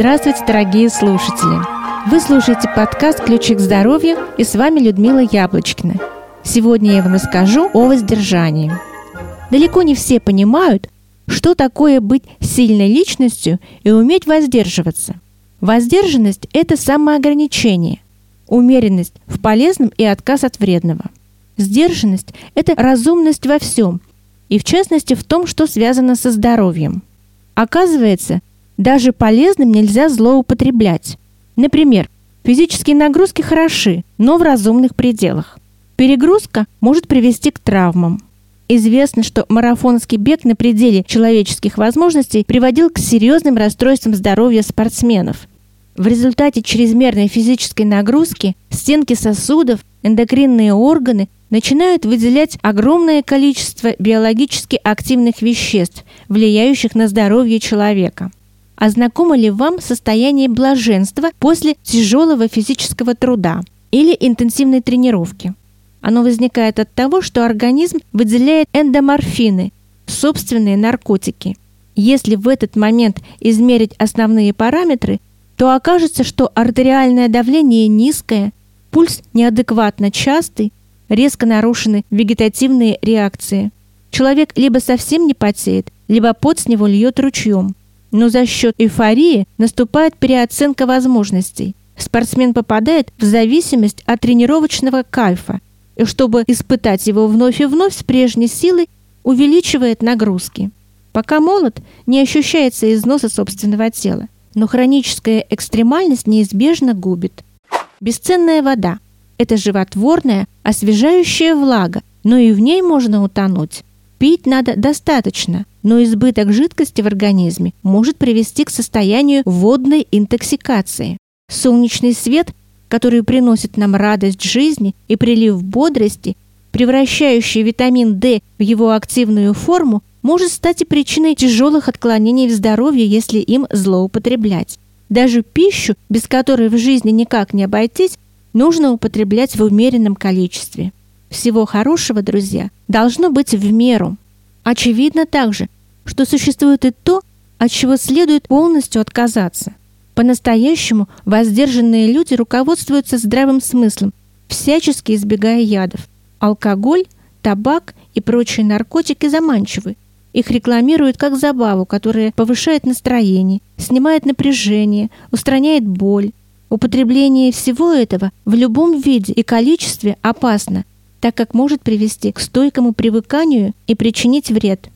Здравствуйте, дорогие слушатели! Вы слушаете подкаст «Ключи к здоровью» и с вами Людмила Яблочкина. Сегодня я вам расскажу о воздержании. Далеко не все понимают, что такое быть сильной личностью и уметь воздерживаться. Воздержанность – это самоограничение, умеренность в полезном и отказ от вредного. Сдержанность – это разумность во всем, и в частности в том, что связано со здоровьем. Оказывается, даже полезным нельзя злоупотреблять. Например, физические нагрузки хороши, но в разумных пределах. Перегрузка может привести к травмам. Известно, что марафонский бег на пределе человеческих возможностей приводил к серьезным расстройствам здоровья спортсменов. В результате чрезмерной физической нагрузки стенки сосудов, эндокринные органы начинают выделять огромное количество биологически активных веществ, влияющих на здоровье человека. А знакомо ли вам состояние блаженства после тяжелого физического труда или интенсивной тренировки? Оно возникает от того, что организм выделяет эндоморфины, собственные наркотики. Если в этот момент измерить основные параметры, то окажется, что артериальное давление низкое, пульс неадекватно частый, резко нарушены вегетативные реакции. Человек либо совсем не потеет, либо пот с него льет ручьем. Но за счет эйфории наступает переоценка возможностей. Спортсмен попадает в зависимость от тренировочного кайфа, и чтобы испытать его вновь и вновь с прежней силой, увеличивает нагрузки. Пока молод, не ощущается износа собственного тела, но хроническая экстремальность неизбежно губит. Бесценная вода – это животворная, освежающая влага, но и в ней можно утонуть. Пить надо достаточно, но избыток жидкости в организме может привести к состоянию водной интоксикации. Солнечный свет, который приносит нам радость жизни и прилив бодрости, превращающий витамин D в его активную форму, может стать и причиной тяжелых отклонений в здоровье, если им злоупотреблять. Даже пищу, без которой в жизни никак не обойтись, нужно употреблять в умеренном количестве. Всего хорошего, друзья, должно быть в меру. Очевидно также, что существует и то, от чего следует полностью отказаться. По-настоящему воздержанные люди руководствуются здравым смыслом, всячески избегая ядов. Алкоголь, табак и прочие наркотики заманчивы. Их рекламируют как забаву, которая повышает настроение, снимает напряжение, устраняет боль. Употребление всего этого в любом виде и количестве опасно, так как может привести к стойкому привыканию и причинить вред.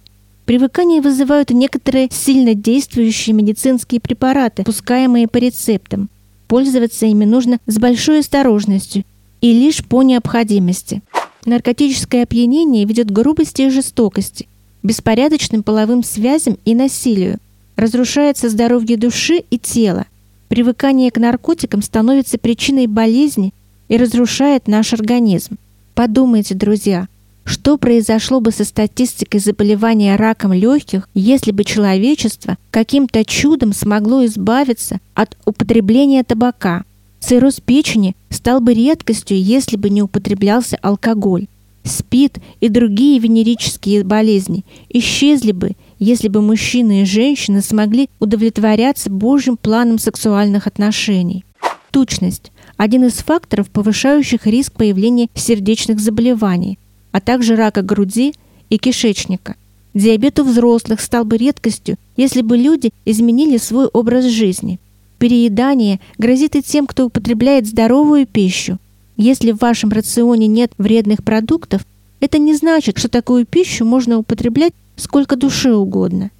Привыкание вызывают некоторые сильно действующие медицинские препараты, пускаемые по рецептам. Пользоваться ими нужно с большой осторожностью и лишь по необходимости. Наркотическое опьянение ведет к грубости и жестокости, беспорядочным половым связям и насилию, разрушается здоровье души и тела. Привыкание к наркотикам становится причиной болезни и разрушает наш организм. Подумайте, друзья, что произошло бы со статистикой заболевания раком легких, если бы человечество каким-то чудом смогло избавиться от употребления табака? Цирроз печени стал бы редкостью, если бы не употреблялся алкоголь. СПИД и другие венерические болезни исчезли бы, если бы мужчины и женщины смогли удовлетворяться Божьим планом сексуальных отношений. Тучность один из факторов, повышающих риск появления сердечных заболеваний, а также рака груди и кишечника. Диабет у взрослых стал бы редкостью, если бы люди изменили свой образ жизни. Переедание грозит и тем, кто употребляет здоровую пищу. Если в вашем рационе нет вредных продуктов, это не значит, что такую пищу можно употреблять сколько душе угодно.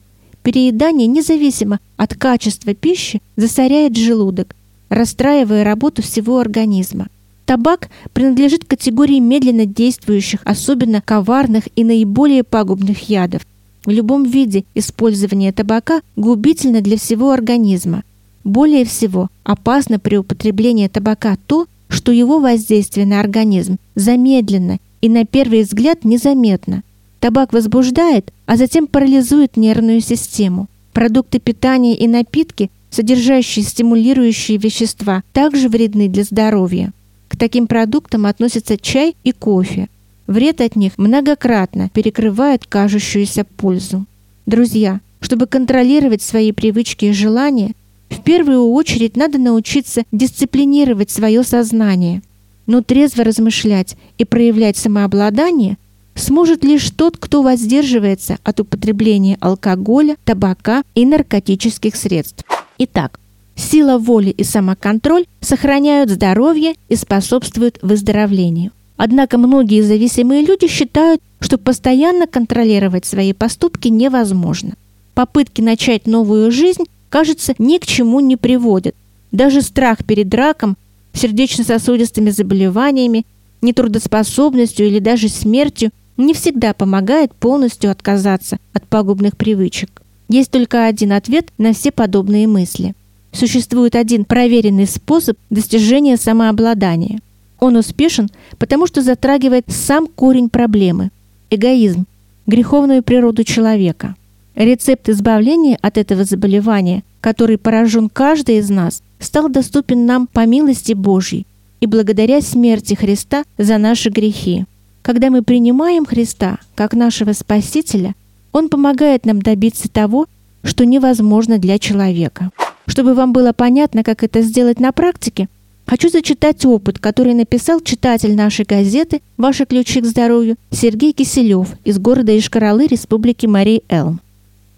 Переедание, независимо от качества пищи, засоряет желудок, расстраивая работу всего организма. Табак принадлежит категории медленно действующих, особенно коварных и наиболее пагубных ядов. В любом виде использование табака губительно для всего организма. Более всего опасно при употреблении табака то, что его воздействие на организм замедленно и на первый взгляд незаметно. Табак возбуждает, а затем парализует нервную систему. Продукты питания и напитки содержащие стимулирующие вещества, также вредны для здоровья. К таким продуктам относятся чай и кофе. Вред от них многократно перекрывает кажущуюся пользу. Друзья, чтобы контролировать свои привычки и желания, в первую очередь надо научиться дисциплинировать свое сознание, но трезво размышлять и проявлять самообладание сможет лишь тот, кто воздерживается от употребления алкоголя, табака и наркотических средств. Итак, сила воли и самоконтроль сохраняют здоровье и способствуют выздоровлению. Однако многие зависимые люди считают, что постоянно контролировать свои поступки невозможно. Попытки начать новую жизнь, кажется, ни к чему не приводят. Даже страх перед раком, сердечно-сосудистыми заболеваниями, нетрудоспособностью или даже смертью не всегда помогает полностью отказаться от пагубных привычек. Есть только один ответ на все подобные мысли. Существует один проверенный способ достижения самообладания. Он успешен, потому что затрагивает сам корень проблемы – эгоизм, греховную природу человека. Рецепт избавления от этого заболевания, который поражен каждый из нас, стал доступен нам по милости Божьей и благодаря смерти Христа за наши грехи. Когда мы принимаем Христа как нашего Спасителя, Он помогает нам добиться того, что невозможно для человека. Чтобы вам было понятно, как это сделать на практике, хочу зачитать опыт, который написал читатель нашей газеты «Ваши ключи к здоровью» Сергей Киселев из города Ишкаралы Республики Марий-Элм.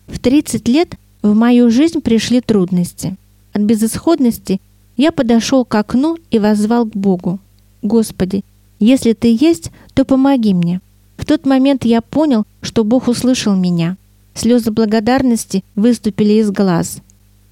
В 30 лет в мою жизнь пришли трудности. От безысходности я подошел к окну и воззвал к Богу. «Господи, если ты есть, то помоги мне. В тот момент я понял, что Бог услышал меня. Слезы благодарности выступили из глаз.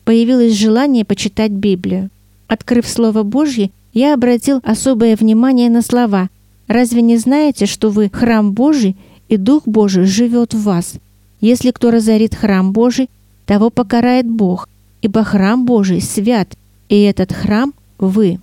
Появилось желание почитать Библию. Открыв Слово Божье, я обратил особое внимание на слова. «Разве не знаете, что вы храм Божий, и Дух Божий живет в вас? Если кто разорит храм Божий, того покарает Бог, ибо храм Божий свят, и этот храм – вы».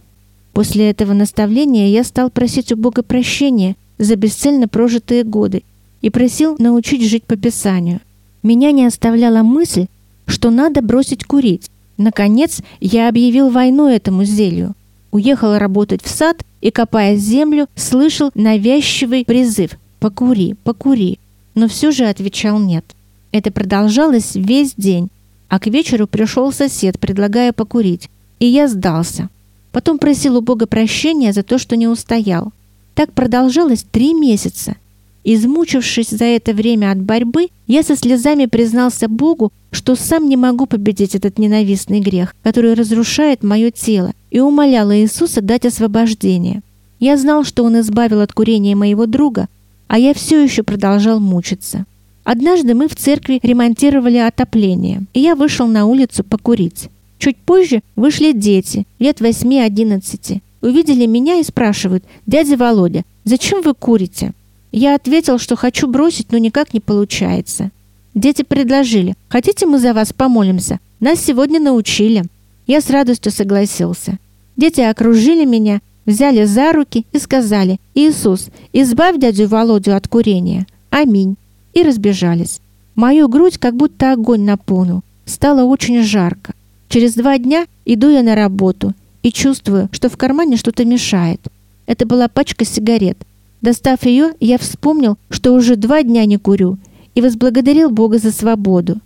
После этого наставления я стал просить у Бога прощения за бесцельно прожитые годы и просил научить жить по Писанию. Меня не оставляла мысль, что надо бросить курить. Наконец, я объявил войну этому зелью. Уехал работать в сад и, копая землю, слышал навязчивый призыв «Покури, покури», но все же отвечал «нет». Это продолжалось весь день, а к вечеру пришел сосед, предлагая покурить, и я сдался. Потом просил у Бога прощения за то, что не устоял. Так продолжалось три месяца. Измучившись за это время от борьбы, я со слезами признался Богу, что сам не могу победить этот ненавистный грех, который разрушает мое тело, и умолял Иисуса дать освобождение. Я знал, что Он избавил от курения моего друга, а я все еще продолжал мучиться. Однажды мы в церкви ремонтировали отопление, и я вышел на улицу покурить. Чуть позже вышли дети, лет 8-11. Увидели меня и спрашивают, «Дядя Володя, зачем вы курите?» Я ответил, что хочу бросить, но никак не получается. Дети предложили, «Хотите, мы за вас помолимся? Нас сегодня научили». Я с радостью согласился. Дети окружили меня, взяли за руки и сказали, «Иисус, избавь дядю Володю от курения. Аминь». И разбежались. Мою грудь как будто огонь наполнил. Стало очень жарко. Через два дня иду я на работу и чувствую, что в кармане что-то мешает. Это была пачка сигарет. Достав ее, я вспомнил, что уже два дня не курю, и возблагодарил Бога за свободу,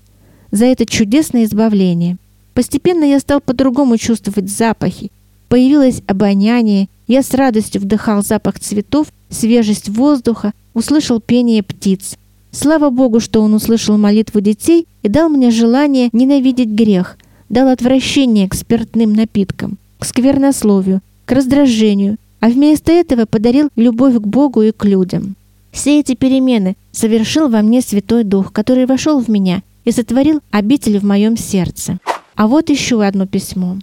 за это чудесное избавление. Постепенно я стал по-другому чувствовать запахи. Появилось обоняние, я с радостью вдыхал запах цветов, свежесть воздуха, услышал пение птиц. Слава Богу, что Он услышал молитву детей и дал мне желание ненавидеть грех, дал отвращение к спиртным напиткам, к сквернословию, к раздражению, а вместо этого подарил любовь к Богу и к людям. Все эти перемены совершил во мне Святой Дух, который вошел в меня и сотворил обитель в моем сердце. А вот еще одно письмо.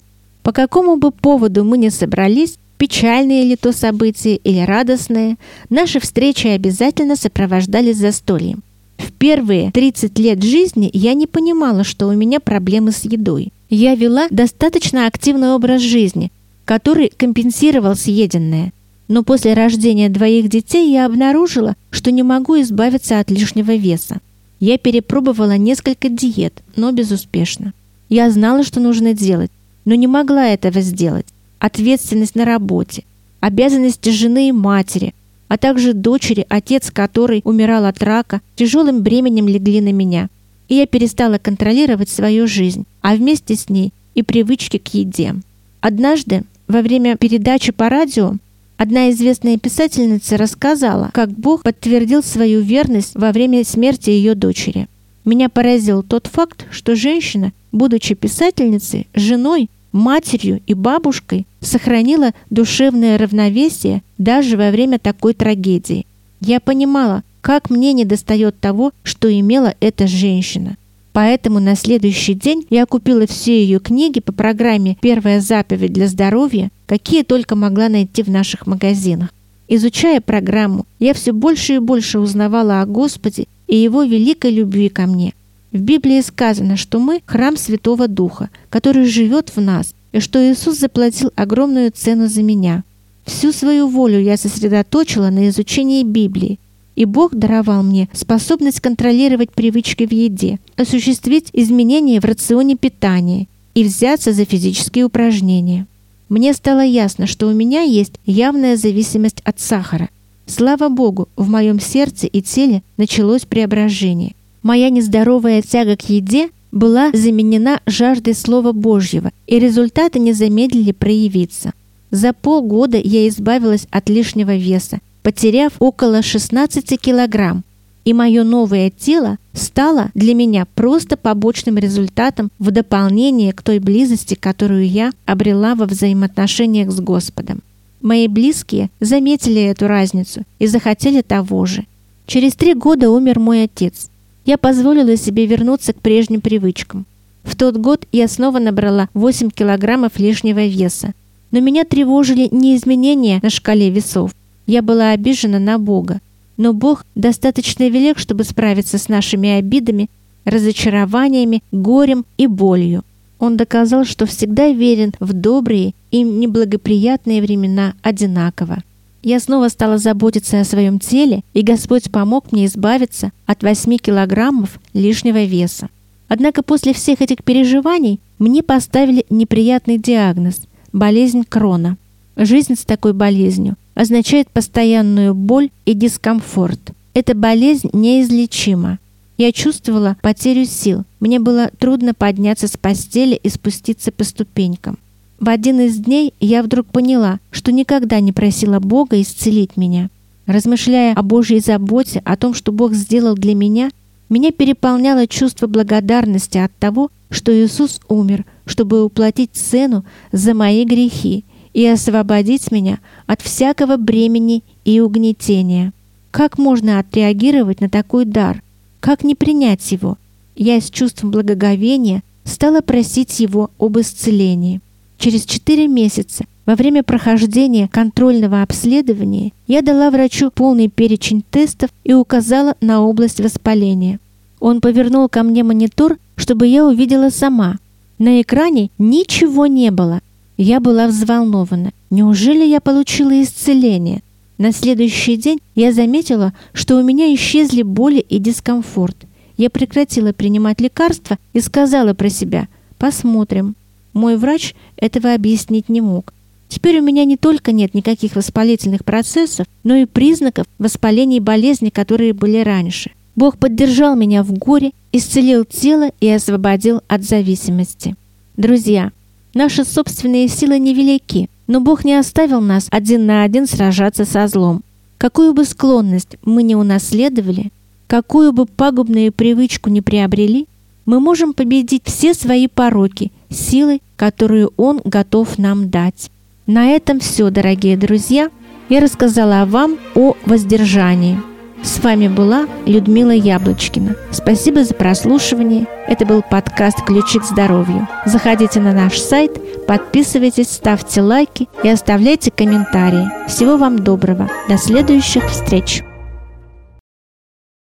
По какому бы поводу мы ни собрались, печальные ли то события или радостные, наши встречи обязательно сопровождались застольем. В первые 30 лет жизни я не понимала, что у меня проблемы с едой. Я вела достаточно активный образ жизни, который компенсировал съеденное. Но после рождения двоих детей я обнаружила, что не могу избавиться от лишнего веса. Я перепробовала несколько диет, но безуспешно. Я знала, что нужно делать, но не могла этого сделать. Ответственность на работе, обязанности жены и матери – а также дочери, отец которой умирал от рака, тяжелым бременем легли на меня. И я перестала контролировать свою жизнь, а вместе с ней и привычки к еде. Однажды во время передачи по радио одна известная писательница рассказала, как Бог подтвердил свою верность во время смерти ее дочери. Меня поразил тот факт, что женщина, будучи писательницей, женой, матерью и бабушкой, сохранила душевное равновесие даже во время такой трагедии. Я понимала, как мне недостает того, что имела эта женщина. Поэтому на следующий день я купила все ее книги по программе «Первая заповедь для здоровья», какие только могла найти в наших магазинах. Изучая программу, я все больше и больше узнавала о Господе и Его великой любви ко мне. В Библии сказано, что мы – храм Святого Духа, который живет в нас, и что Иисус заплатил огромную цену за меня. Всю свою волю я сосредоточила на изучении Библии, и Бог даровал мне способность контролировать привычки в еде, осуществить изменения в рационе питания и взяться за физические упражнения. Мне стало ясно, что у меня есть явная зависимость от сахара. Слава Богу, в моем сердце и теле началось преображение. Моя нездоровая тяга к еде была заменена жаждой Слова Божьего, и результаты не замедлили проявиться. За полгода я избавилась от лишнего веса потеряв около 16 килограмм, и мое новое тело стало для меня просто побочным результатом в дополнение к той близости, которую я обрела во взаимоотношениях с Господом. Мои близкие заметили эту разницу и захотели того же. Через три года умер мой отец. Я позволила себе вернуться к прежним привычкам. В тот год я снова набрала 8 килограммов лишнего веса. Но меня тревожили не изменения на шкале весов, я была обижена на Бога, но Бог достаточно велик, чтобы справиться с нашими обидами, разочарованиями, горем и болью. Он доказал, что всегда верен в добрые и неблагоприятные времена одинаково. Я снова стала заботиться о своем теле, и Господь помог мне избавиться от 8 килограммов лишнего веса. Однако после всех этих переживаний мне поставили неприятный диагноз – болезнь Крона. Жизнь с такой болезнью означает постоянную боль и дискомфорт. Эта болезнь неизлечима. Я чувствовала потерю сил. Мне было трудно подняться с постели и спуститься по ступенькам. В один из дней я вдруг поняла, что никогда не просила Бога исцелить меня. Размышляя о Божьей заботе, о том, что Бог сделал для меня, меня переполняло чувство благодарности от того, что Иисус умер, чтобы уплатить цену за мои грехи и освободить меня от всякого бремени и угнетения. Как можно отреагировать на такой дар? Как не принять его? Я с чувством благоговения стала просить его об исцелении. Через четыре месяца во время прохождения контрольного обследования я дала врачу полный перечень тестов и указала на область воспаления. Он повернул ко мне монитор, чтобы я увидела сама. На экране ничего не было, я была взволнована. Неужели я получила исцеление? На следующий день я заметила, что у меня исчезли боли и дискомфорт. Я прекратила принимать лекарства и сказала про себя «посмотрим». Мой врач этого объяснить не мог. Теперь у меня не только нет никаких воспалительных процессов, но и признаков воспалений болезни, которые были раньше. Бог поддержал меня в горе, исцелил тело и освободил от зависимости. Друзья, Наши собственные силы невелики, но Бог не оставил нас один на один сражаться со злом. Какую бы склонность мы не унаследовали, какую бы пагубную привычку не приобрели, мы можем победить все свои пороки силой, которую Он готов нам дать. На этом все, дорогие друзья. Я рассказала вам о воздержании – с вами была Людмила Яблочкина. Спасибо за прослушивание. Это был подкаст «Ключи к здоровью». Заходите на наш сайт, подписывайтесь, ставьте лайки и оставляйте комментарии. Всего вам доброго. До следующих встреч!